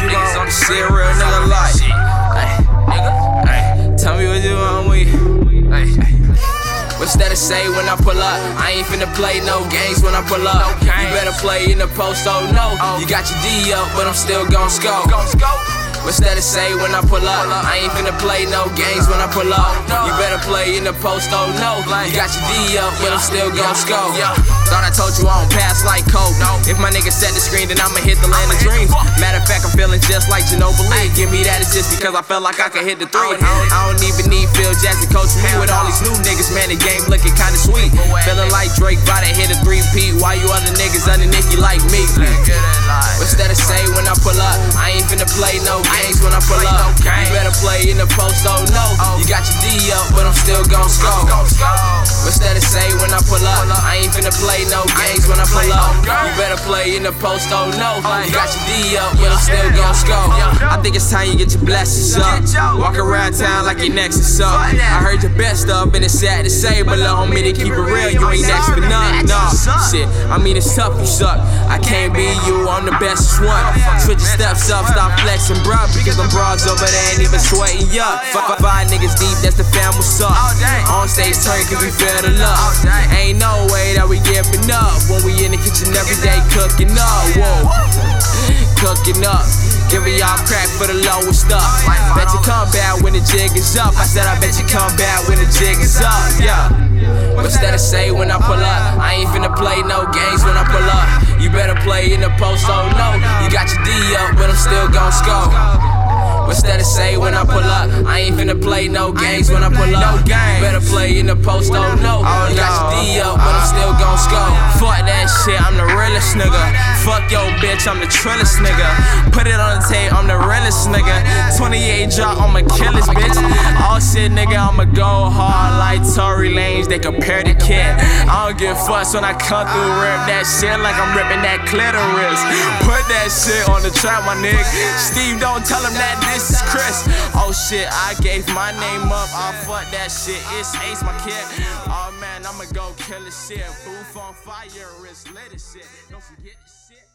you want. See a real nigga like. Tell me what you want with What's that to say when I pull up? I ain't finna play no games when I pull up. No you better play in the post, oh no. Oh. You got your D up, but I'm still gon' scope. What's that to say when I pull up? I ain't finna play no games when I pull up. You better play in the post, oh no. You got your D up, but I'm still gon' score. Thought I told you I don't pass like coke. If my nigga set the screen, then I'ma hit the land of dreams just like Ginobili. Give me that assist because I felt like I could hit the three. I don't even need Phil Jackson coaching me with all these new niggas. Man, the game looking kinda sweet. Feeling like Drake, about to hit a three P. Why you other niggas underneath you like me? What's that to say when I pull up? I ain't finna play no games when I pull up. You better play in the post, oh no. You got your D What's that say when I pull up? I ain't finna play no games when I pull up. You better play in the post, oh no. You got your D up, but I'm still gon' score. I think it's time you get your blessings up. Walk around town like your next is up. I heard your best stuff, and it's sad to say, but little homie, to keep it real, you ain't next for none. Nah, shit, I mean it's tough, you suck. I can't be you, I'm the best one. Switch your steps up, stop flexing, bruh, because them bras over there ain't even sweating up. Fuck five niggas deep, that's the fam, what's up? On stage turn, cause we feel the love. Ain't no way that we giving up when we in the kitchen every day cooking up. Whoa, cooking up. Giving y'all crack for the lowest stuff. Bet you come back when the jig is up. I said I bet you come back when the jig is up. Yeah. What's that to say when I pull up? I ain't finna play no games when I pull up. You better play in the post, oh no. You got your D up, but I'm still gon' score. What's that to say when I pull up? I ain't finna play no games when I pull up. You better play in the post, oh no. Oh, you got your D up, but I'm still gon' score. Fuck that shit, I'm the realest nigga. Fuck your bitch, I'm the trillest nigga. Put it on the tape, I'm the realest nigga. 28 drop, I'ma kill this bitch. All shit, nigga, I'ma go hard like Tory Lanez. They compare the kid. I don't give fucks when I come through, rip that shit like I'm ripping that clitoris. Put that shit on the trap, my nigga. Steve, don't tell him that this is Chris. Shit, I gave my name up. I fuck that shit. It's Ace, my kid. Oh man, I'ma go kill this shit. Booth on fire, it's lit as shit. Don't forget this shit.